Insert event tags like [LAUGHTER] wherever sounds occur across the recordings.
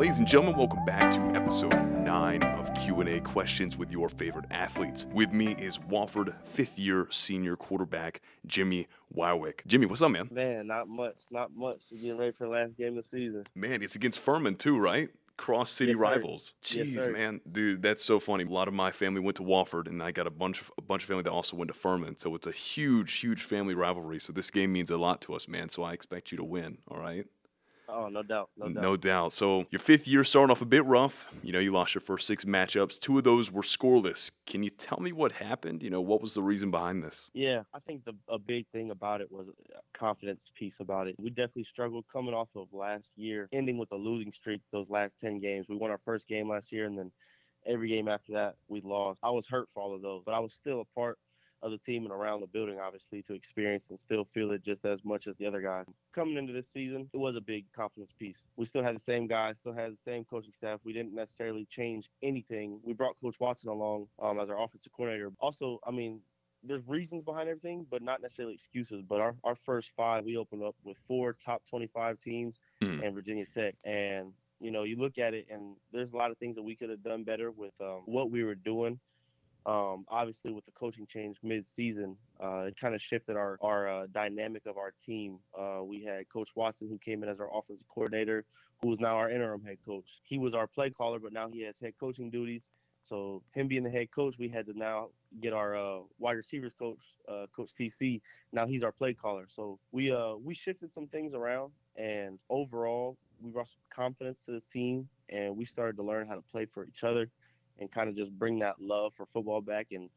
Ladies and gentlemen, welcome back to episode 9 of Q&A questions with your favorite athletes. With me is Wofford fifth-year senior quarterback Jimmy Weirick. Jimmy, what's up, man? Man, not much, not much. Getting ready for the last game of the season. Man, it's against Furman too, right? Cross city Yes, rivals. Yes, Jeez, sir. man, dude, that's so funny. A lot of my family went to Wofford, and I got a bunch of a bunch of family that also went to Furman. So it's a huge, huge family rivalry. So this game means a lot to us, man. So I expect you to win. All right. Oh, no doubt, no doubt. No doubt. So your fifth year starting off a bit rough. You know, you lost your first six matchups. Two of those were scoreless. Can you tell me what happened? You know, what was the reason behind this? Yeah, I think the a big thing about it was a confidence piece about it. We definitely struggled coming off of last year, ending with a losing streak those last 10 games. We won our first game last year and then every game after that we lost. I was hurt for all of those, but I was still a part of the team and around the building obviously to experience and still feel it just as much as the other guys. Coming into this season, it was a big confidence piece. We still had the same guys, still had the same coaching staff. We didn't necessarily change anything. We brought Coach Watson along um, as our offensive coordinator. Also, I mean, there's reasons behind everything, but not necessarily excuses. But our, our first five, we opened up with four top 25 teams Hmm. and Virginia Tech. And, you know, you look at it, and there's a lot of things that we could have done better with um, what we were doing. Um, obviously, with the coaching change mid-season, uh, it kind of shifted our our uh, dynamic of our team. Uh, we had Coach Watson, who came in as our offensive coordinator, who is now our interim head coach. He was our play caller, but now he has head coaching duties. So him being the head coach, we had to now get our uh, wide receivers coach, uh, Coach TC. Now he's our play caller. So we uh we shifted some things around, and overall we brought some confidence to this team, and we started to learn how to play for each other, and kind of just bring that love for football back, and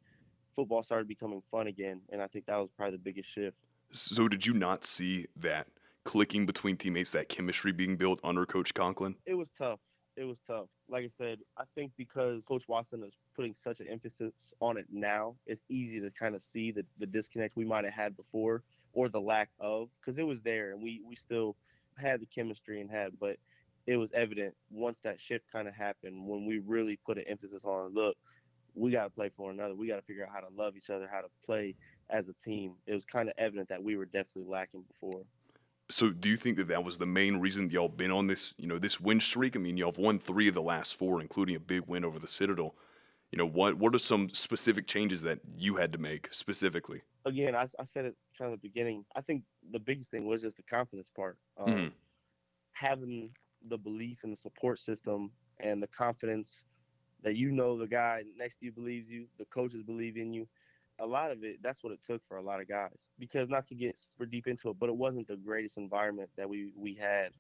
football started becoming fun again. And I think that was probably the biggest shift. So did you not see that clicking between teammates, that chemistry being built under Coach Conklin? it was tough. It was tough. Like I said, I think because Coach Watson is putting such an emphasis on it now, it's easy to kind of see the, the disconnect we might have had before or the lack of because it was there and we, we still had the chemistry and had, but it was evident once that shift kind of happened when we really put an emphasis on look, we got to play for another. We got to figure out how to love each other, how to play as a team. It was kind of evident that we were definitely lacking before. So do you think that that was the main reason y'all been on this, you know, this win streak? I mean, y'all have won three of the last four, including a big win over the Citadel. You know, what what are some specific changes that you had to make specifically? again, I, I said it kind of the beginning. I think the biggest thing was just the confidence part. Um, Mhm. Having the belief in the support system and the confidence that you know the guy next to you believes you, the coaches believe in you. A lot of it, that's what it took for a lot of guys. Because not to get super deep into it, but it wasn't the greatest environment that we we had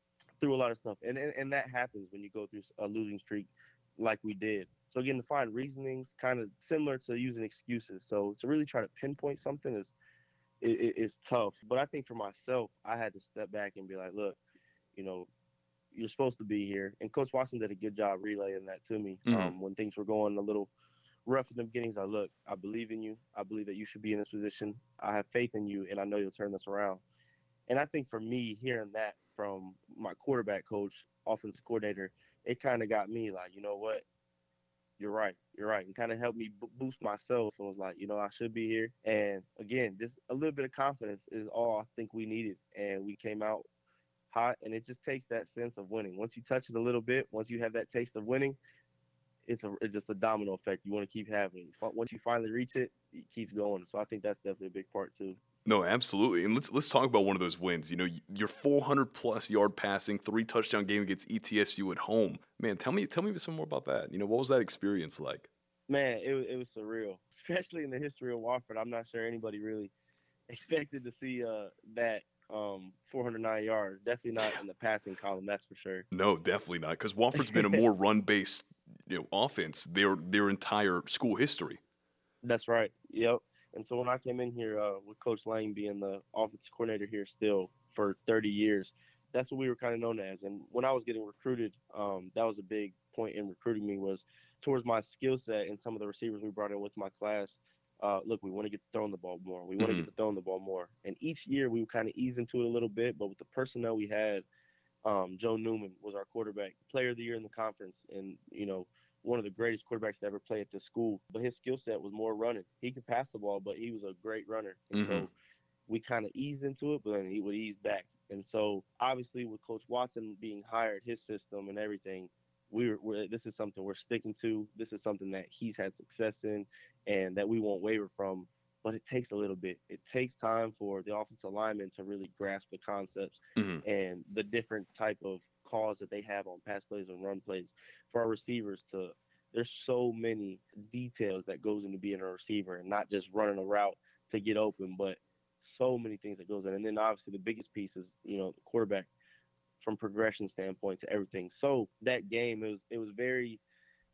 through a lot of stuff. And and, and that happens when you go through a losing streak like we did. So again, to find reasonings kind of similar to using excuses. So to really try to pinpoint something is it's tough. But I think for myself, I had to step back and be like, look, you know, you're supposed to be here. And Coach Watson did a good job relaying that to me Mhm. um, when things were going a little rough in the beginnings. I look, I believe in you. I believe that you should be in this position. I have faith in you, and I know you'll turn this around. And I think for me, hearing that from my quarterback coach, offensive coordinator, it kind of got me like, you know what? You're right. You're right. And kind of helped me bo- boost myself and was like, you know, I should be here. And again, just a little bit of confidence is all I think we needed. And we came out hot. And it just takes that sense of winning. Once you touch it a little bit, once you have that taste of winning, it's a it's just a domino effect. You want to keep having. Once you finally reach it, it keeps going. So I think that's definitely a big part too. No, absolutely. And let's let's talk about one of those wins. You know, your 400 plus yard passing, three touchdown game against ETSU at home. Man, tell me tell me some more about that. You know, what was that experience like? Man, it was it was surreal, [LAUGHS] especially in the history of Wofford. I'm not sure anybody really [LAUGHS] expected to see uh, that um, 409 yards. Definitely not in the passing column, that's for sure. No, definitely not. Because Wofford's been a [LAUGHS] more run based, you know, offense their their entire school history. That's right. Yep. And so when I came in here uh, with Coach Lang being the offensive coordinator here still for 30 years, that's what we were kind of known as. And when I was getting recruited, um, that was a big point in recruiting me was towards my skill set and some of the receivers we brought in with my class. Uh, look, we want to get to throwing the ball more. We want to Mhm. get to throwing the ball more. And each year we would kind of ease into it a little bit, but with the personnel we had, um, Joe Newman was our quarterback, player of the year in the conference, and you know one of the greatest quarterbacks to ever play at this school. But his skill set was more running. He could pass the ball, but he was a great runner. And so Mhm. we kind of eased into it, but then he would ease back. And so, obviously, with Coach Watson being hired, his system and everything, we're, we're, this is something we're sticking to. This is something that he's had success in, and that we won't waver from. But it takes a little bit. It takes time for the offensive lineman to really grasp the concepts Mhm. and the different type of calls that they have on pass plays and run plays. For our receivers to, there's so many details that goes into being a receiver and not just running a route to get open, but so many things that goes in. And then obviously the biggest piece is you know the quarterback from progression standpoint to everything. So that game it was it was very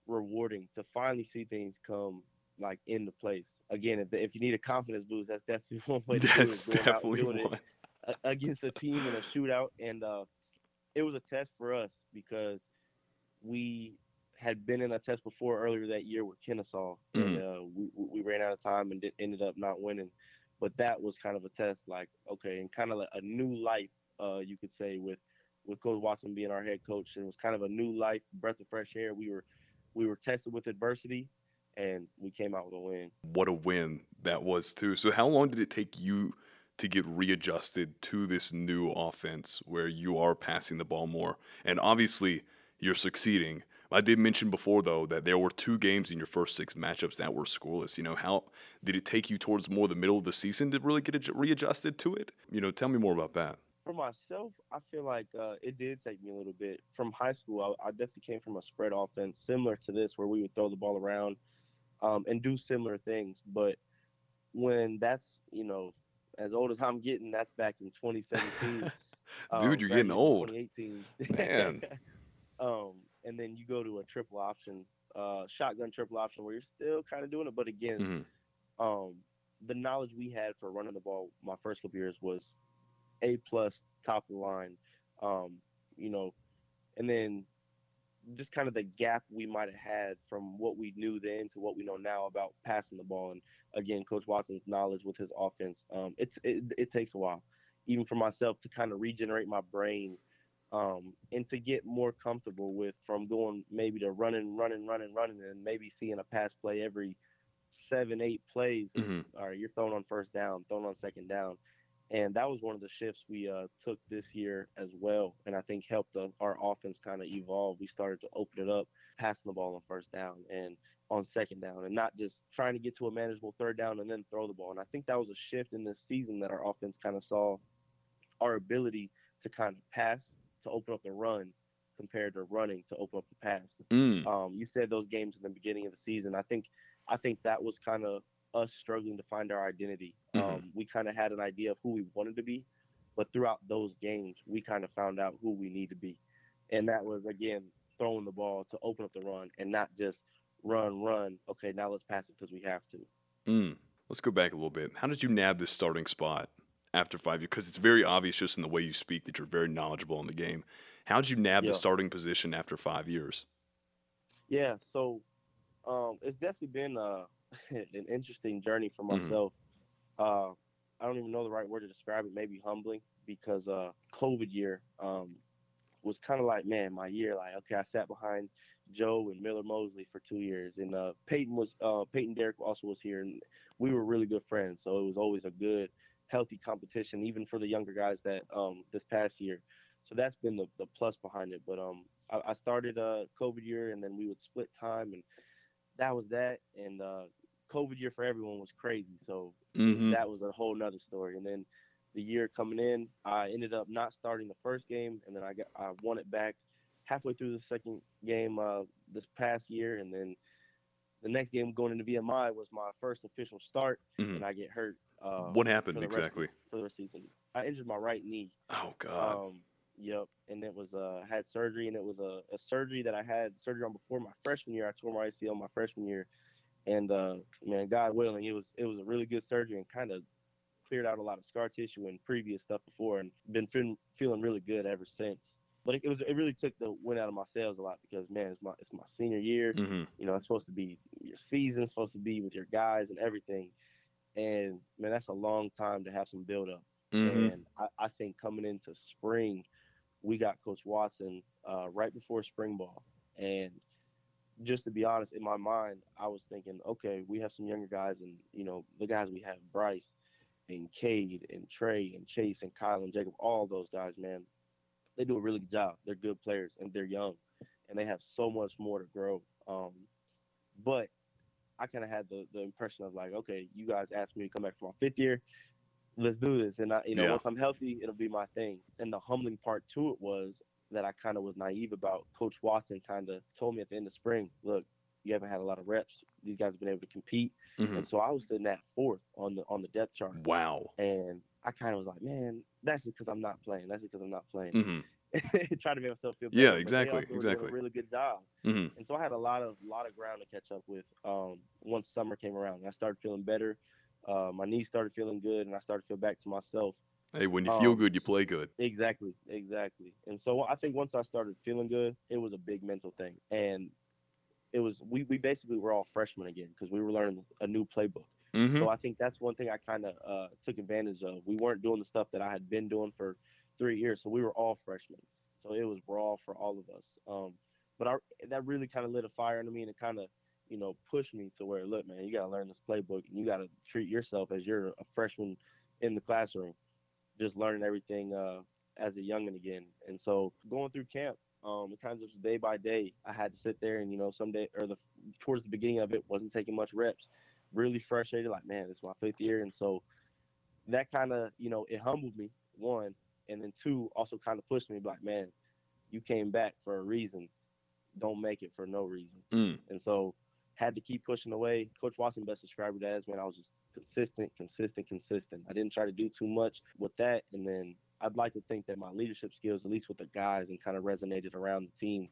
rewarding to finally see things come like into place. Again, if, if you need a confidence boost, that's definitely [LAUGHS] one way to do it. That's definitely it one. a- against a team in a shootout, and uh, it was a test for us because we had been in a test before earlier that year with Kennesaw, and uh, we we ran out of time and did, ended up not winning. But that was kind of a test, like okay, and kind of like a new life, uh, you could say, with with Coach Watson being our head coach. And it was kind of a new life, breath of fresh air. We were we were tested with adversity, and we came out with a win. What a win that was too. So how long did it take you to get readjusted to this new offense where you are passing the ball more? And obviously you're succeeding. I did mention before though that there were two games in your first six matchups that were scoreless. You know, how did it take you towards more the middle of the season to really get adj- readjusted to it? You know, tell me more about that. For myself, I feel like uh, it did take me a little bit. From high school, I, I definitely came from a spread offense similar to this, where we would throw the ball around um, and do similar things. But when that's, you know, as old as I'm getting, that's back in 2017. [LAUGHS] um, Dude, you're getting old. 2018. Man. [LAUGHS] um, and then you go to a triple option, uh, shotgun triple option, where you're still kind of doing it. But again, Mhm. um, the knowledge we had for running the ball my first couple years was a plus top of the line um, you know and then just kind of the gap we might have had from what we knew then to what we know now about passing the ball and again coach watson's knowledge with his offense um, it's it, it takes a while even for myself to kind of regenerate my brain um, and to get more comfortable with from going maybe to running running running running and maybe seeing a pass play every seven, eight plays. Mhm. All right, you're throwing on first down, throwing on second down. And that was one of the shifts we uh, took this year as well. And I think helped our offense kind of evolve. We started to open it up, passing the ball on first down and on second down, and not just trying to get to a manageable third down and then throw the ball. And I think that was a shift in this season that our offense kind of saw our ability to kind of pass to open up the run compared to running to open up the pass. Mm. Um, you said those games in the beginning of the season. I think I think that was kind of us struggling to find our identity. Mhm. Um, we kind of had an idea of who we wanted to be, but throughout those games, we kind of found out who we need to be, and that was again throwing the ball to open up the run and not just run, run. Okay, now let's pass it because we have to. Mm. Let's go back a little bit. How did you nab this starting spot after five years? Because it's very obvious just in the way you speak that you're very knowledgeable in the game. How did you nab Yeah. the starting position after five years? Yeah, so um, it's definitely been uh, [LAUGHS] an interesting journey for Mhm. myself. Uh, I don't even know the right word to describe it. Maybe humbling because uh, COVID year um, was kind of like, man, my year. Like, okay, I sat behind Joe and Miller Mosley for two years, and uh, Peyton was uh, Peyton Derrick also was here, and we were really good friends. So it was always a good, healthy competition, even for the younger guys that um, this past year. So that's been the, the plus behind it. But um, I, I started uh COVID year, and then we would split time, and that was that. And uh, COVID year for everyone was crazy. So Mm-hmm. that was a whole nother story. And then the year coming in, I ended up not starting the first game, and then I got I won it back halfway through the second game uh, this past year, and then the next game going into VMI was my first official start, Mhm. and I get hurt. Uh, what happened for rest of- exactly? for the rest of the season? I injured my right knee. Oh God. Um, yep, and it was uh had surgery, and it was a, a surgery that I had surgery on before my freshman year. I tore my ACL my freshman year, and uh, man, God willing, it was it was a really good surgery and kind of cleared out a lot of scar tissue and previous stuff before, and been feeling feeling really good ever since. But it, it was it really took the wind out of my sails a lot because man, it's my it's my senior year hmm you know, it's supposed to be your season, it's supposed to be with your guys and everything. And man, that's a long time to have some build up. hmm And I, I think coming into spring, we got Coach Watson uh, right before spring ball. And just to be honest, in my mind, I was thinking, okay, we have some younger guys, and you know, the guys we have, Bryce, and Cade and Trey and Chase and Kyle and Jacob, all those guys, man, they do a really good job. They're good players and they're young and they have so much more to grow. Um, but I kind of had the, the impression of like, okay, you guys asked me to come back for my fifth year. Let's do this. And I, you know, Yeah. once I'm healthy, it'll be my thing. And the humbling part to it was that I kind of was naive about. Coach Watson kind of told me at the end of spring, look, you haven't had a lot of reps. These guys have been able to compete. Mhm. And so I was sitting at fourth on the on the depth chart. Wow. And I kind of was like, man, that's just because I'm not playing. That's because I'm not playing. [LAUGHS] hmm Trying to make myself feel Yeah, better, they exactly, exactly. A really good job. hmm And so I had a lot of lot of ground to catch up with um, once summer came around. I started feeling better. Uh, my knees started feeling good, and I started to feel back to myself. Hey, when you feel Um, good, you play good. Exactly, exactly. And so I think once I started feeling good, it was a big mental thing, and it was we we basically were all freshmen again because we were learning a new playbook. hmm So I think that's one thing I kind of uh, took advantage of. We weren't doing the stuff that I had been doing for three years, so we were all freshmen. So it was raw for all of us. Um, but I, that really kind of lit a fire under me, and it kind of, you know, pushed me to where, look, man, you got to learn this playbook, and you got to treat yourself as you're a freshman in the classroom, just learning everything uh, as a youngin again. And so going through camp, um, it kind of just day by day, I had to sit there and you know, someday or the towards the beginning of it, wasn't taking much reps really frustrated, like, man, it's my fifth year. And so that kind of, you know, it humbled me, one. And then two, also kind of pushed me, like, man, you came back for a reason. Don't make it for no reason. Mm. And so had to keep pushing away. Coach Watson best described it as, man, I was just consistent, consistent, consistent. I didn't try to do too much with that. And then I'd like to think that my leadership skills, at least with the guys, and kind of resonated around the team.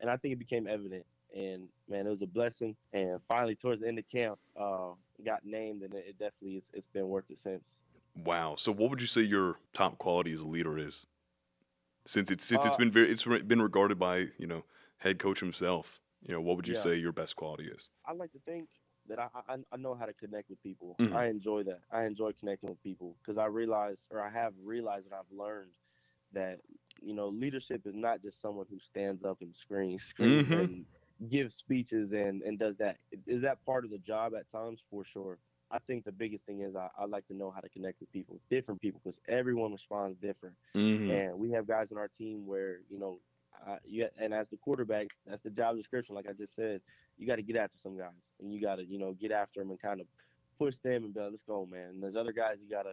And I think it became evident. And man, it was a blessing. And finally, towards the end of camp, uh, got named, and it, it definitely is, it's been worth it since. Wow. So, what would you say your top quality as a leader is? Since it's since it's Uh, been very it's been regarded by you know head coach himself. You know, what would you Yeah. say your best quality is? I like to think that I, I I know how to connect with people. Mhm. I enjoy that. I enjoy connecting with people because I realize, or I have realized, and I've learned that you know leadership is not just someone who stands up and screams, screams Mhm. and gives speeches and and does that. Is that part of the job at times? For sure. I think the biggest thing is I, I like to know how to connect with people, different people, because everyone responds different. Mm-hmm. And we have guys on our team where you know, uh, you and as the quarterback, that's the job description. Like I just said, you got to get after some guys, and you got to you know get after them and kind of push them and be like, let's go, man. And there's other guys you got to,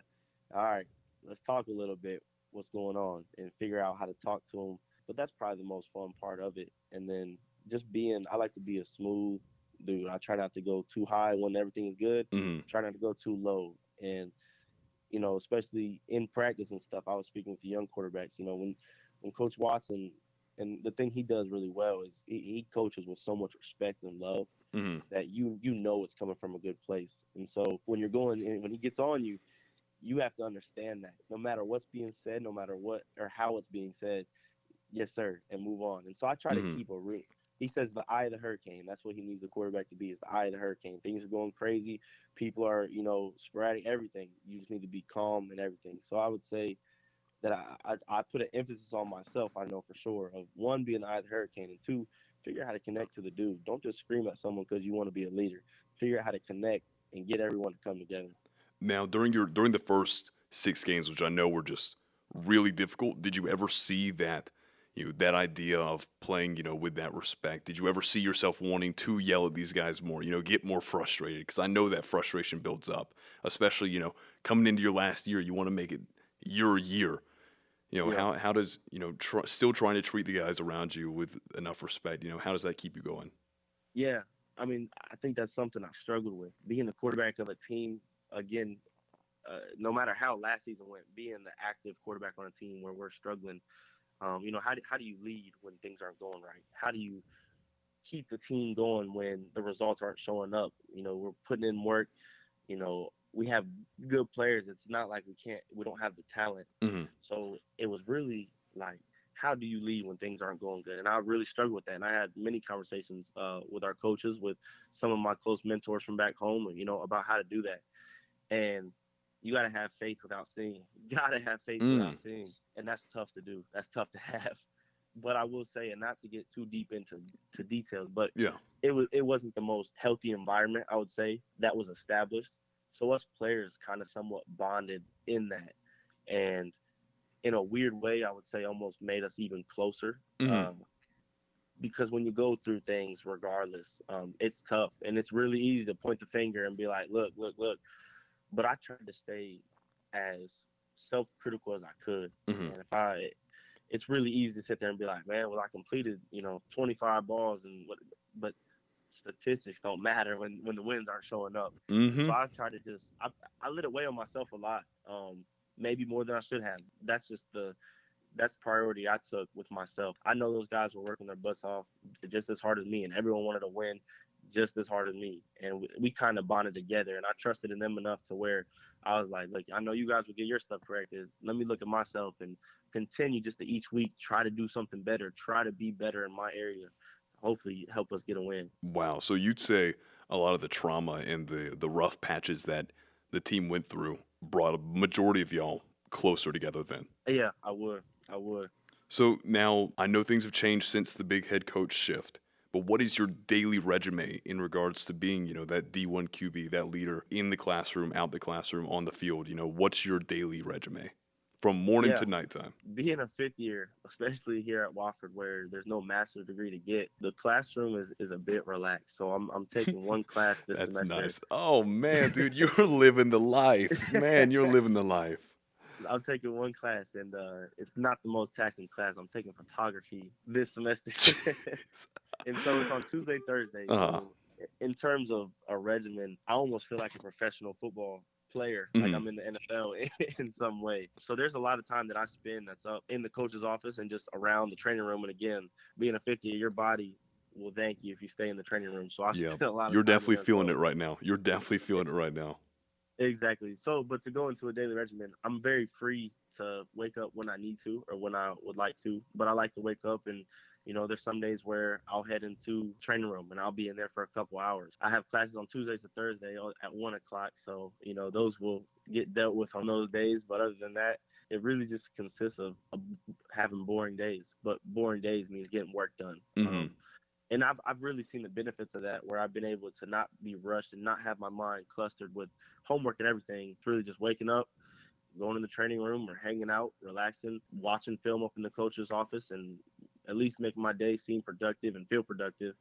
all right, let's talk a little bit, what's going on, and figure out how to talk to them. But that's probably the most fun part of it. And then just being, I like to be a smooth dude. I try not to go too high when everything's good Mm-hmm. try not to go too low. And you know, especially in practice and stuff, I was speaking with the young quarterbacks. You know, when when Coach Watson and the thing he does really well is he, he coaches with so much respect and love Mm-hmm. that you you know it's coming from a good place. And so when you're going and when he gets on you, you have to understand that no matter what's being said, no matter what or how it's being said, yes sir, and move on. And so I try Mhm. to keep a real. He says the eye of the hurricane. That's what he needs the quarterback to be. Is the eye of the hurricane. Things are going crazy. People are you know sporadic. Everything. You just need to be calm and everything. So I would say that I, I, I put an emphasis on myself. I know for sure of one being the eye of the hurricane, and two figure out how to connect to the dude. Don't just scream at someone because you want to be a leader. Figure out how to connect and get everyone to come together. Now, during your during the first six games, which I know were just really difficult, did you ever see that you know that idea of playing you know with that respect? Did you ever see yourself wanting to yell at these guys more? You know, get more frustrated because I know that frustration builds up, especially you know coming into your last year, you want to make it your year. You know Yeah. how how does you know tr- still trying to treat the guys around you with enough respect? You know how does that keep you going? Yeah, I mean, I think that's something I struggled with. Being the quarterback of a team, again, uh, no matter how last season went, being the active quarterback on a team where we're struggling, um, you know, how do, how do you lead when things aren't going right? How do you keep the team going when the results aren't showing up? You know, we're putting in work. You know, we have good players. It's not like we can't, we don't have the talent. Mm-hmm. So it was really like, how do you lead when things aren't going good? And I really struggled with that. And I had many conversations uh, with our coaches, with some of my close mentors from back home, you know, about how to do that. And you got to have faith without seeing. You got to have faith Mm. without seeing. And that's tough to do. That's tough to [LAUGHS] have. But I will say, and not to get too deep into to details, but Yeah. it was it wasn't the most healthy environment I would say that was established. So us players kind of somewhat bonded in that, and in a weird way, I would say almost made us even closer. Mhm. Um, because when you go through things, regardless, um, it's tough, and it's really easy to point the finger and be like, "Look, look, look." But I tried to stay as self-critical as I could, Mhm. and if I, it's really easy to sit there and be like, "Man, well, I completed, you know, 25 balls, and what?" But statistics don't matter when when the wins aren't showing up. Mhm. So I try to just I, I let it weigh on myself a lot, um, maybe more than I should have. That's just the that's the priority I took with myself. I know those guys were working their butts off just as hard as me, and everyone wanted to win just as hard as me. And we, we kind of bonded together, and I trusted in them enough to where I was like, look, I know you guys will get your stuff corrected. Let me look at myself and continue just to each week try to do something better, try to be better in my area. Hopefully, help us get a win. Wow. So you'd say a lot of the trauma and the the rough patches that the team went through brought a majority of y'all closer together then. Yeah, I would. I would. So now I know things have changed since the big head coach shift, but what is your daily resume in regards to being, you know, that D1 QB, that leader in the classroom, out the classroom, on the field? You know, what's your daily resume from morning Yeah. to nighttime? being a fifth year, especially here at Wofford, where there's no master's degree to get, the classroom is, is a bit relaxed. So I'm I'm [LAUGHS] taking one class this That's semester. nice. Oh man, dude, [LAUGHS] you're living the life. Man, you're living the life. I'm taking one class, and uh, it's not the most taxing class. I'm taking photography this semester, [LAUGHS] and so it's on Tuesday, Thursday. Uh-huh. So in terms of a regimen, I almost feel like a professional football player, like Mhm. I'm in the NFL [LAUGHS] in some way. So there's a lot of time that I spend that's up in the coach's office and just around the training room. And again, being a 50, your body will thank you if you stay in the training room. So I Yeah, spend [LAUGHS] a lot. You're time definitely feeling it right now. You're definitely feeling it right now. Exactly. So, but to go into a daily regimen, I'm very free to wake up when I need to or when I would like to. But I like to wake up and, you know, there's some days where I'll head into training room and I'll be in there for a couple hours. I have classes on Tuesdays to Thursday at one o'clock, so you know those will get dealt with on those days. But other than that, it really just consists of, of having boring days. But boring days means getting work done. Mhm. Um, and I've I've really seen the benefits of that, where I've been able to not be rushed and not have my mind clustered with homework and everything. It's really just waking up, going in the training room or hanging out, relaxing, watching film up in the coach's office, and at least make my day seem productive and feel productive.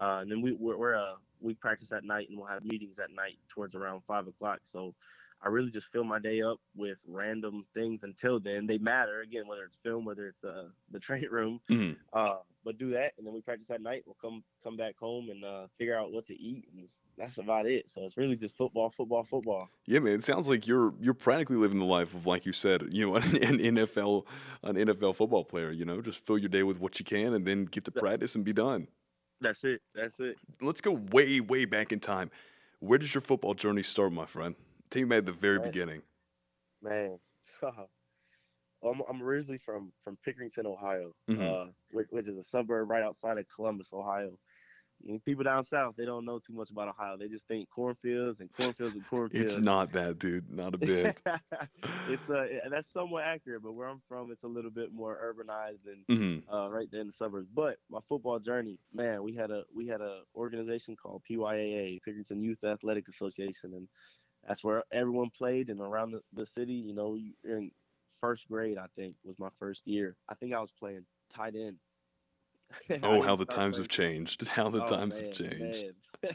Uh, and then we we're, we're uh, we practice at night and we'll have meetings at night towards around five o'clock. So I really just fill my day up with random things until then. They matter again, whether it's film, whether it's uh, the training room. Mhm. Uh, but do that, and then we practice at night. We'll come come back home and uh, figure out what to eat, and that's about it. So it's really just football, football, football. Yeah, man. It sounds like you're you're practically living the life of, like you said, you know, [LAUGHS] an, NFL an NFL football player. You know, just fill your day with what you can, and then get to practice and be done. That's it. That's it. Let's go way way back in time. Where did your football journey start, my friend? Take me at the very beginning. Man, [LAUGHS] I'm, I'm originally from from Pickerington, Ohio, Mhm. uh, which, which is a suburb right outside of Columbus, Ohio. You know, people down south, they don't know too much about Ohio. They just think cornfields and cornfields and [LAUGHS] cornfields. It's not that, dude. Not a bit. [LAUGHS] it's uh, that's somewhat accurate, but where I'm from, it's a little bit more urbanized and hmm uh, right there in the suburbs. But my football journey, man, we had a we had a organization called PYAA, Pickerington Youth Athletic Association, and that's where everyone played. And around the, the city, you know, you're in first grade, I think, was my first year. I think I was playing tight end. [LAUGHS] Oh, how the times have changed. [LAUGHS] How the Oh, times man, have changed. [LAUGHS]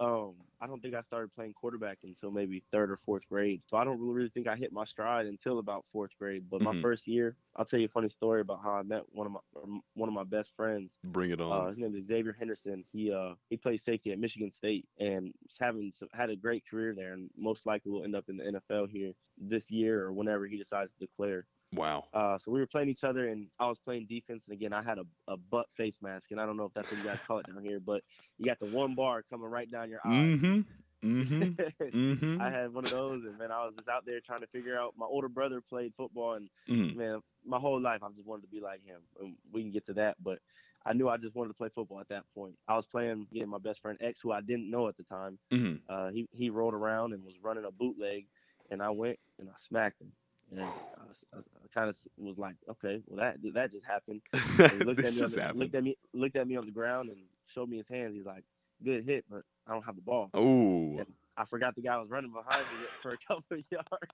um, I don't think I started playing quarterback until maybe third or fourth grade. So I don't really think I hit my stride until about fourth grade. But Mhm. my first year, I'll tell you a funny story about how I met one of my um, one of my best friends. Bring it Uh, on. his name is Xavier Henderson. He uh he plays safety at Michigan State and having some, had a great career there, and most likely will end up in the NFL here this year or whenever he decides to declare. Wow. Uh, so we were playing each other, and I was playing defense. And again, I had a, a butt face mask, and I don't know if that's what you guys call it down here, but you got the one bar coming right down your eye. Mm-hmm. Mm-hmm. [LAUGHS] Mm-hmm. I had one of those, and man, I was just out there trying to figure out. My older brother played football, and Mhm. man, my whole life I've just wanted to be like him. And we can get to that, but I knew I just wanted to play football at that point. I was playing getting my best friend X, who I didn't know at the time. Mm-hmm. Uh, he he rolled around and was running a bootleg, and I went and I smacked him. And I, was- I, kind of was like, okay, well that that just happened. [LAUGHS] And he looked at me, the, happened. looked at me, looked at me on the ground, and showed me his hands. He's like, good hit, but I don't have the ball. Oh. I forgot the guy was running behind me [LAUGHS] for a couple of yards.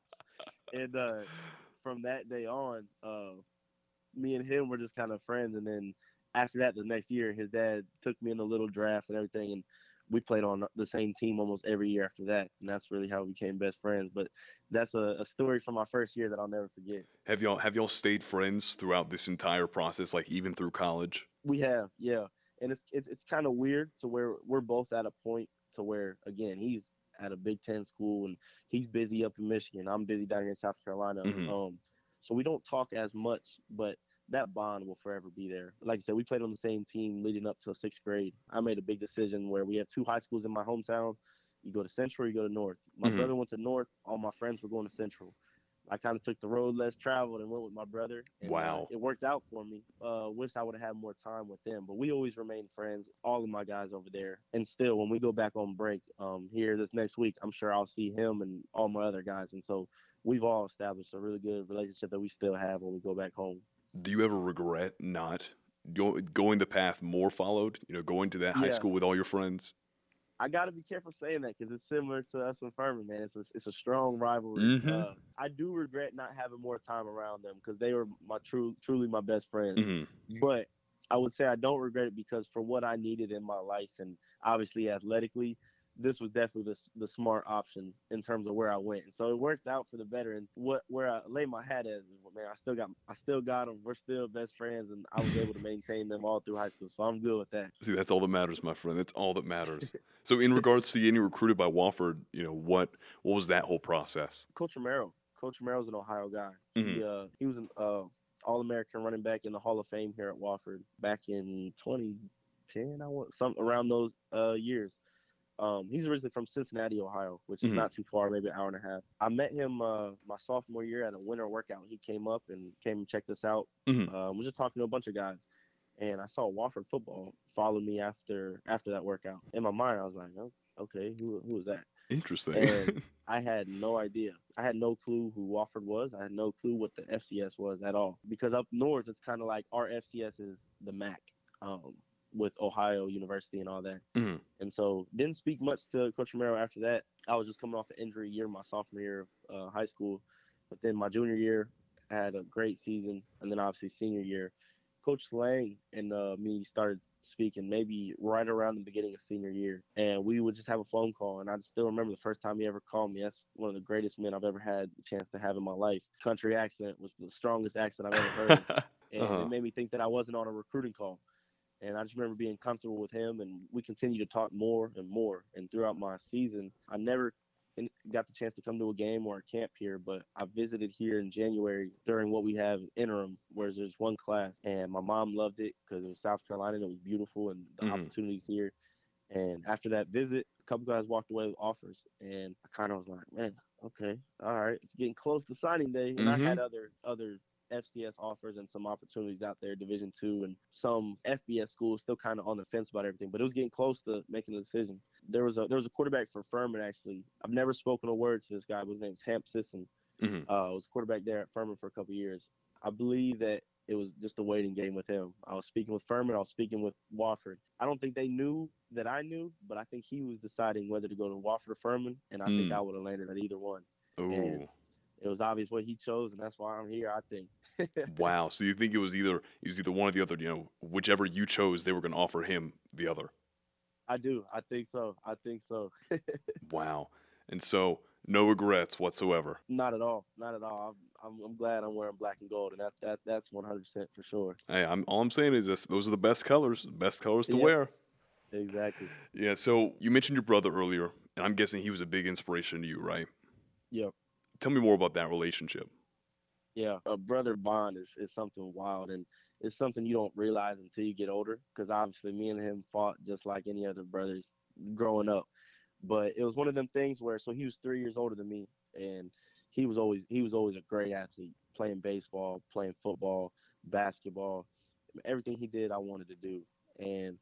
And uh, from that day on, uh, me and him were just kind of friends. And then after that, the next year, his dad took me in the little draft and everything, and we played on the same team almost every year after that. And that's really how we became best friends. But that's a, a story from my first year that I'll never forget. Have y'all have y'all stayed friends throughout this entire process, like even through college? We have, yeah. And it's it's, it's kind of weird to where we're both at a point to where again he's at a Big Ten school and he's busy up in Michigan. I'm busy down here in South Carolina. Mm-hmm. Um, so we don't talk as much, but that bond will forever be there. Like I said, we played on the same team leading up to sixth grade. I made a big decision where we have two high schools in my hometown. You go to Central, you go to North. My mm-hmm. brother went to North. All my friends were going to Central. I kind of took the road less traveled and went with my brother. And, uh, wow. It worked out for me. Uh, wish I would have had more time with them, but we always remain friends, all of my guys over there. And still, when we go back on break um, here this next week, I'm sure I'll see him and all my other guys. And so we've all established a really good relationship that we still have when we go back home. Do you ever regret not going the path more followed? You know, going to that high school with all your friends? I got to be careful saying that because it's similar to us and Furman, man. It's a, it's a strong rivalry. Mm-hmm. Uh, I do regret not having more time around them because they were my true, truly my best friends. Mm-hmm. But I would say I don't regret it because for what I needed in my life and obviously athletically, this was definitely the, the smart option in terms of where I went. And so it worked out for the better. And what where I lay my hat as, man, I still got I still got them. We're still best friends, and I was able to maintain them all through high school. So I'm good with that. See, that's all that matters, my friend. That's all that matters. [LAUGHS] so in regards to getting recruited by Wofford, you know what what was that whole process? Coach Romero. Coach Romero's an Ohio guy. Mm-hmm. He uh, he was an uh, All American running back in the Hall of Fame here at Wofford back in 2010. I want some around those uh, years. Um, he's originally from Cincinnati, Ohio, which is mm-hmm. not too far, maybe an hour and a half. I met him uh, my sophomore year at a winter workout. He came up and came and checked us out. Mm-hmm. Um, we're just talking to a bunch of guys, and I saw Wofford football follow me after after that workout. In my mind, I was like, oh, okay, who who was that? Interesting. And [LAUGHS] I had no idea. I had no clue who Wofford was. I had no clue what the FCS was at all. Because up north, it's kind of like our FCS is the MAC. Um, with Ohio University and all that. Mm-hmm. And so didn't speak much to Coach Romero after that. I was just coming off an injury year, my sophomore year of uh, high school. But then my junior year, I had a great season. And then obviously senior year, Coach Lang and uh, me started speaking maybe right around the beginning of senior year. And we would just have a phone call. And I still remember the first time he ever called me. That's one of the greatest men I've ever had the chance to have in my life. Country accent was the strongest accent I've ever heard. [LAUGHS] and uh-huh. it made me think that I wasn't on a recruiting call. And I just remember being comfortable with him, and we continued to talk more and more. And throughout my season, I never got the chance to come to a game or a camp here, but I visited here in January during what we have interim, where there's one class, and my mom loved it because it was South Carolina and it was beautiful and the mm-hmm. opportunities here. And after that visit, a couple guys walked away with offers, and I kind of was like, man, okay, all right, it's getting close to signing day. And mm-hmm. I had other other FCS offers and some opportunities out there, Division two, and some FBS schools still kind of on the fence about everything. But it was getting close to making a decision. There was a there was a quarterback for Furman actually. I've never spoken a word to this guy. His name's Hamp Sisson. Mm-hmm. Uh, was quarterback there at Furman for a couple years. I believe that it was just a waiting game with him. I was speaking with Furman. I was speaking with Wofford. I don't think they knew that I knew, but I think he was deciding whether to go to Wofford or Furman, and I mm. think I would have landed at either one. Ooh it was obvious what he chose, and that's why I'm here. I think. [LAUGHS] wow. So you think it was either it was either one or the other? You know, whichever you chose, they were going to offer him the other. I do. I think so. I think so. [LAUGHS] wow. And so no regrets whatsoever. Not at all. Not at all. I'm, I'm, I'm glad I'm wearing black and gold, and that that that's 100 percent for sure. Hey, I'm all I'm saying is this: those are the best colors, best colors to wear. Exactly. Yeah. So you mentioned your brother earlier, and I'm guessing he was a big inspiration to you, right? Yep. Tell me more about that relationship. Yeah, a brother bond is, is something wild and it's something you don't realize until you get older. Because obviously, me and him fought just like any other brothers growing up. But it was one of them things where so he was three years older than me, and he was always he was always a great athlete, playing baseball, playing football, basketball, everything he did, I wanted to do. And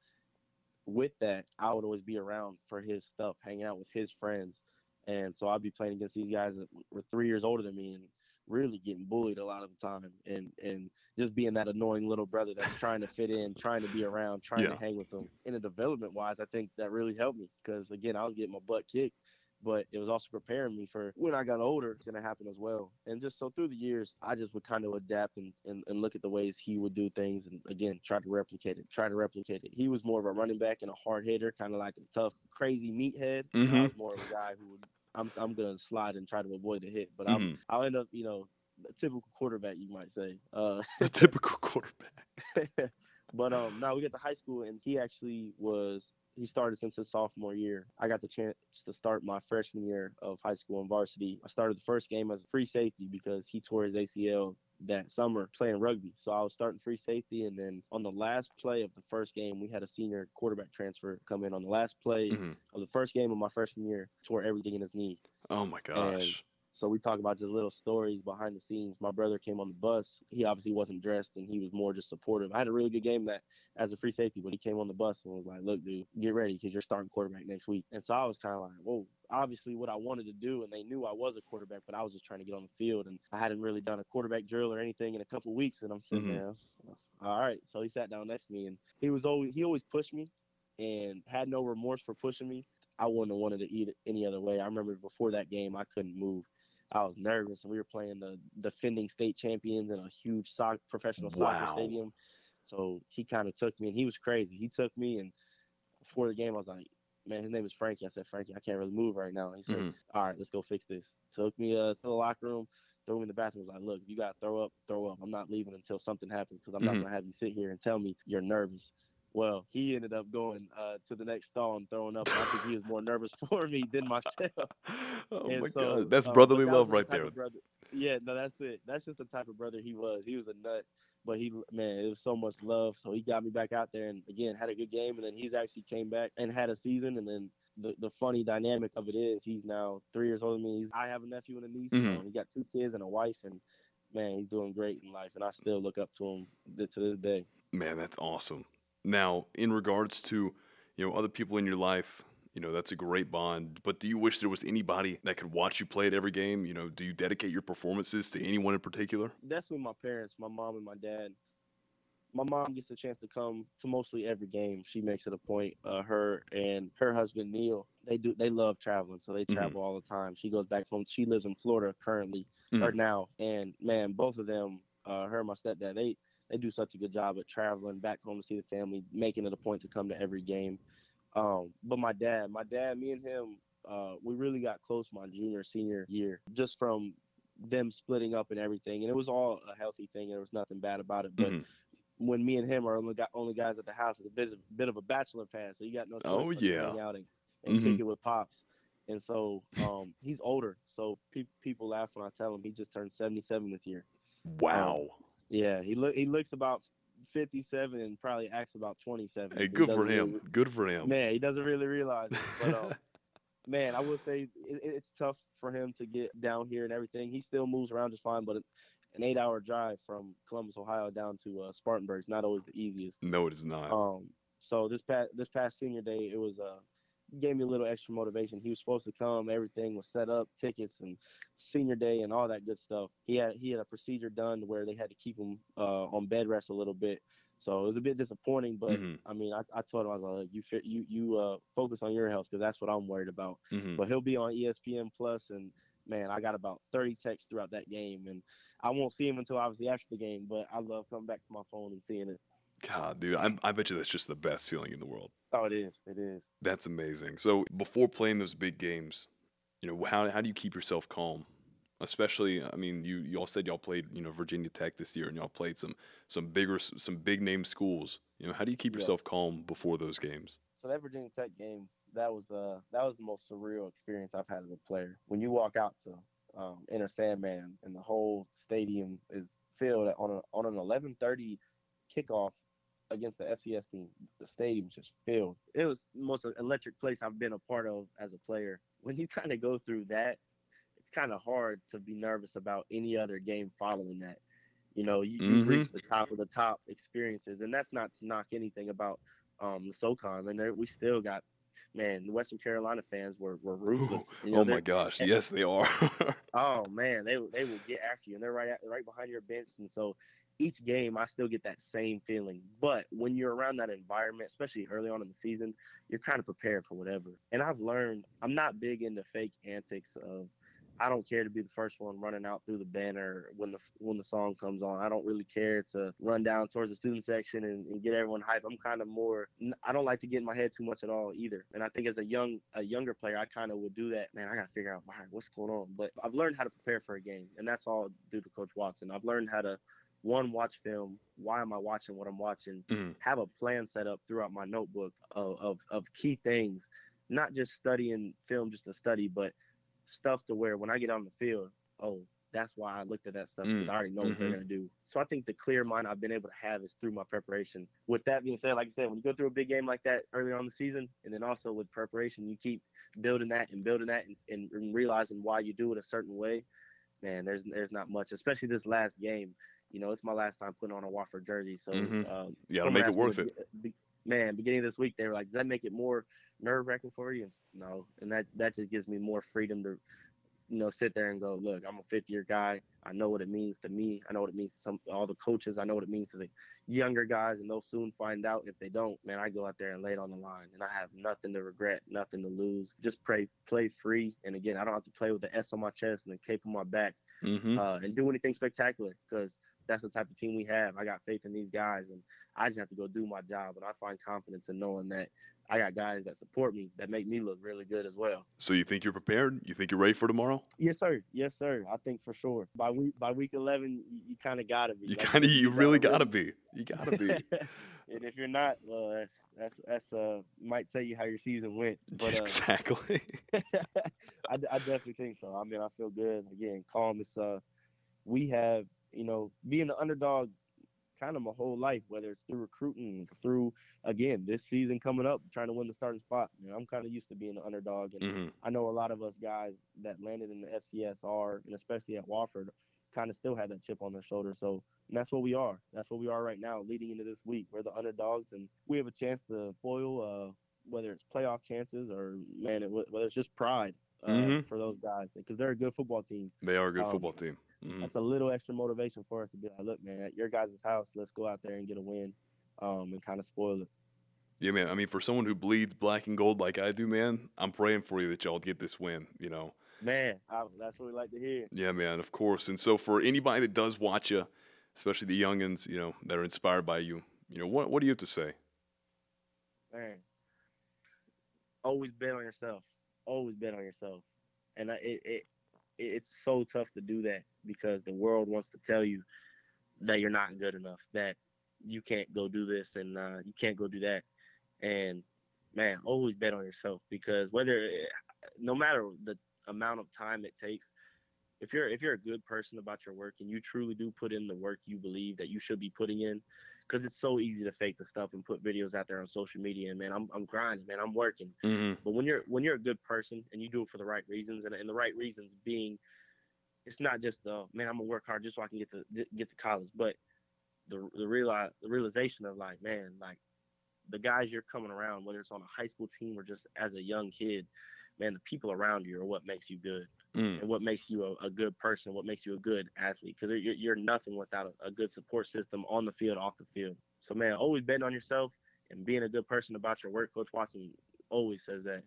with that, I would always be around for his stuff, hanging out with his friends. And so I'd be playing against these guys that were three years older than me and really getting bullied a lot of the time and and just being that annoying little brother that's [LAUGHS] trying to fit in, trying to be around, trying yeah. to hang with them. In a development wise, I think that really helped me because again, I was getting my butt kicked. but it was also preparing me for when I got older, it's gonna happen as well. And just so through the years, I just would kind of adapt and, and, and look at the ways he would do things and again try to replicate it, try to replicate it. He was more of a running back and a hard hitter, kind of like a tough, crazy meathead. Mhm. I was more of a guy who would I'm I'm gonna slide and try to avoid the hit, but I'm Mhm. I'll end up, you know, a typical quarterback you might say. Uh [LAUGHS] A typical quarterback. [LAUGHS] but um now we get to high school and he actually was he started since his sophomore year. I got the chance to start my freshman year of high school and varsity. I started the first game as a free safety because he tore his ACL that summer playing rugby. So I was starting free safety and then on the last play of the first game we had a senior quarterback transfer come in on the last play Mhm. of the first game of my freshman year, tore everything in his knee. Oh my gosh. So we talk about just little stories behind the scenes. My brother came on the bus. He obviously wasn't dressed and he was more just supportive. I had a really good game that as a free safety, but he came on the bus and was like, "Look, dude, get ready because you're starting quarterback next week." And so I was kind of like, "Whoa!" Obviously, what I wanted to do, and they knew I was a quarterback, but I was just trying to get on the field, and I hadn't really done a quarterback drill or anything in a couple weeks. And I'm sitting Mhm. there, all right. So he sat down next to me, and he was always he always pushed me, and had no remorse for pushing me. I wouldn't have wanted to eat it any other way. I remember before that game, I couldn't move. I was nervous, and we were playing the defending state champions in a huge soc- professional Wow. soccer stadium. So he kind of took me, and he was crazy. He took me, and before the game, I was like, "Man, his name is Frankie." I said, "Frankie, I can't really move right now." And he said, Mhm. "All right, let's go fix this." Took me uh, to the locker room, threw me in the bathroom. Was like, "Look, you got to throw up, throw up. I'm not leaving until something happens because I'm not Mhm. gonna have you sit here and tell me you're nervous." Well, he ended up going uh, to the next stall and throwing up. And I think he was more nervous [LAUGHS] for me than myself. [LAUGHS] oh And my so, god. That's but brotherly love right type there. brother- Yeah, no, that's it. That's just the type of brother he was. He was a nut, but he, man, it was so much love. So he got me back out there, and again, had a good game. And then he's actually came back and had a season. And then the the funny dynamic of it is, he's now three years older than me. He's, I have a nephew and a niece. Mhm. So he got two kids and a wife, and man, he's doing great in life. And I still look up to him to this day. Man, that's awesome. Now, in regards to, you know, other people in your life, you know, that's a great bond. But do you wish there was anybody that could watch you play at every game? You know, do you dedicate your performances to anyone in particular? definitely my parents, my mom and my dad. My mom gets a chance to come to mostly every game. She makes it a point. Uh, her and her husband Neil, they do they love traveling, so they Mhm. travel all the time. She goes back home. She lives in Florida currently or Mhm. now, and man, both of them, uh, her and my stepdad, they they do such a good job at traveling back home to see the family, making it a point to come to every game. Um, but my dad, my dad, me and him, uh, we really got close my junior senior year, just from them splitting up and everything, and it was all a healthy thing. There was nothing bad about it. But Mhm. when me and him are only got only guys at the house, it's a bit, bit of a bachelor pad, so you got no choice Oh, but to yeah. hang out and, and Mhm. kick it with pops. And so um, he's older, so pe- people laugh when I tell him he just turned 77 this year. Wow. Yeah, he look he looks about 57 and probably acts about 27. Hey, He good for him. really- Good for him. man, he doesn't really realize it. But um, [LAUGHS] man, I will say it, it's tough for him to get down here and everything. He still moves around just fine, but an eight-hour drive from Columbus, Ohio, down to uh, Spartanburg is not always the easiest. No, it is not. Um, so this past this past senior day, it was uh gave me a little extra motivation. He was supposed to come, everything was set up, tickets and senior day and all that good stuff. He had he had a procedure done where they had to keep him uh, on bed rest a little bit. So it was a bit disappointing, but Mhm. I mean, I, I told him I was like, you you you uh focus on your health because that's what I'm worried about. Mhm. But he'll be on ESPN Plus, and man, I got about 30 texts throughout that game, and I won't see him until obviously after the game. But I love coming back to my phone and seeing it. God, dude, I, I bet you that's just the best feeling in the world. Oh, it is, it is. That's amazing. So before playing those big games, you know, how how do you keep yourself calm? Especially, I mean, you you all said y'all played, you know, Virginia Tech this year, and y'all played some some bigger some big name schools. You know, how do you keep Yeah. yourself calm before those games? so that Virginia Tech game, that was uh that was the most surreal experience I've had as a player. When you walk out to um, Enter Sandman and the whole stadium is filled on a, on an 11:30 kickoff against the FCS team, the stadium just filled. It was the most electric place I've been a part of as a player. When you kind of go through that, it's kind of hard to be nervous about any other game following that. You know, you, you've Mhm. reached the top of the top experiences, and that's not to knock anything about um, the SoCon. And there, we still got, man, the Western Carolina fans were, were ruthless. You know, oh my gosh, yes they are. [LAUGHS] Oh man, they they will get after you, and they're right at, right behind your bench, and so each game I still get that same feeling. But when you're around that environment, especially early on in the season, you're kind of prepared for whatever. And I've learned I'm not big into fake antics of I don't care to be the first one running out through the banner when the when the song comes on. I don't really care to run down towards the student section and, and get everyone hyped. I'm kind of more. I don't like to get in my head too much at all either. And I think as a young a younger player, I kind of would do that. Man, I got to figure out right, what's going on. But I've learned how to prepare for a game, and that's all due to Coach Watson. I've learned how to one watch film why am i watching what i'm watching mm-hmm. have a plan set up throughout my notebook of, of, of key things not just studying film just to study but stuff to where when i get on the field oh that's why i looked at that stuff because mm. i already know mm-hmm. what they're mm-hmm. going to do so i think the clear mind i've been able to have is through my preparation with that being said like i said when you go through a big game like that earlier on the season and then also with preparation you keep building that and building that and, and, and realizing why you do it a certain way man, there's there's not much, especially this last game you know, it's my last time putting on a Wofford jersey. So mm-hmm. um, got to make it worth it. Be, man, beginning of this week, they were like, "Does that make it more nerve wracking for you?" No, and that that just gives me more freedom to, you know, sit there and go, "Look, I'm a fifth year guy. I know what it means to me. I know what it means to some all the coaches. I know what it means to the younger guys, and they'll soon find out. If they don't, man, I go out there and lay it on the line, and I have nothing to regret, nothing to lose. Just play play free, and again, I don't have to play with the S on my chest and the cape on my back, mm-hmm. uh, and do anything spectacular because." That's the type of team we have. I got faith in these guys, and I just have to go do my job. And I find confidence in knowing that I got guys that support me that make me look really good as well. So you think you're prepared? You think you're ready for tomorrow? Yes, sir. Yes, sir. I think for sure. By week by week eleven, you, you kind of gotta be. You kind of, you, you really gotta be. You gotta be. [LAUGHS] and if you're not, well, that's that's that's uh might tell you how your season went. [LAUGHS] But uh, exactly. [LAUGHS] I, I definitely think so. I mean, I feel good. Again, calm. It's uh, we have you know, being the underdog kind of my whole life, whether it's through recruiting, through again this season coming up, trying to win the starting spot. You know, I'm kind of used to being the underdog, and mm-hmm. I know a lot of us guys that landed in the FCSR and especially at Wofford kind of still had that chip on their shoulder. So that's what we are. That's what we are right now, leading into this week. We're the underdogs, and we have a chance to foil uh, whether it's playoff chances or man, it, whether it's just pride uh, mm-hmm. for those guys because they're a good football team. They are a good um, football team. Mm-hmm. That's a little extra motivation for us to be like, look, man, at your guys' house, let's go out there and get a win, um, and kind of spoil it. Yeah, man. I mean, for someone who bleeds black and gold like I do, man, I'm praying for you that y'all get this win. You know. Man, I, that's what we like to hear. Yeah, man. Of course. And so, for anybody that does watch you, especially the youngins, you know, that are inspired by you, you know, what what do you have to say? Man, always bet on yourself. Always bet on yourself. And I, it, it it's so tough to do that because the world wants to tell you that you're not good enough, that you can't go do this and uh, you can't go do that. And man, always bet on yourself because whether, no matter the amount of time it takes, if you're if you're a good person about your work and you truly do put in the work you believe that you should be putting in, because it's so easy to fake the stuff and put videos out there on social media. And man, I'm I'm grinding, man, I'm working. Mm-hmm. But when you're when you're a good person and you do it for the right reasons, and, and the right reasons being, it's not just the man, I'm gonna work hard just so I can get to get to college, but the the real the realization of like, man, like the guys you're coming around, whether it's on a high school team or just as a young kid, man, the people around you are what makes you good mm. and what makes you a, a, good person, what makes you a good athlete. Because you're, you're nothing without a, a, good support system on the field, off the field. So, man, always betting on yourself and being a good person about your work. Coach Watson always says that.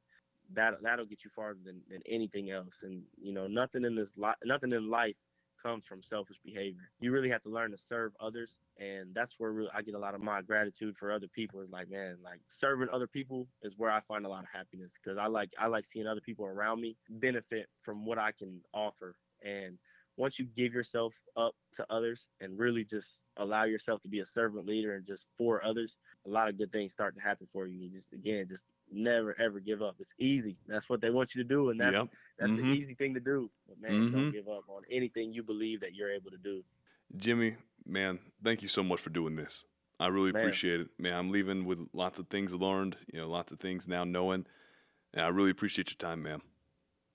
That that'll get you farther than, than anything else, and you know nothing in this li- nothing in life comes from selfish behavior. You really have to learn to serve others, and that's where I get a lot of my gratitude for other people. Is like, man, like serving other people is where I find a lot of happiness because I like I like seeing other people around me benefit from what I can offer. And once you give yourself up to others and really just allow yourself to be a servant leader and just for others, a lot of good things start to happen for you. You just again just never ever give up. It's easy. That's what they want you to do, and that's yep. that's mm-hmm. the easy thing to do. But man, mm-hmm. don't give up on anything you believe that you're able to do. Jimmy, man, thank you so much for doing this. I really man. appreciate it, man. I'm leaving with lots of things learned, you know, lots of things now knowing, and I really appreciate your time, man.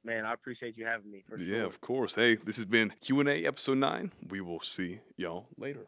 Man, I appreciate you having me. yeah, sure. of course. Hey, this has been Q and A episode nine. We will see y'all later.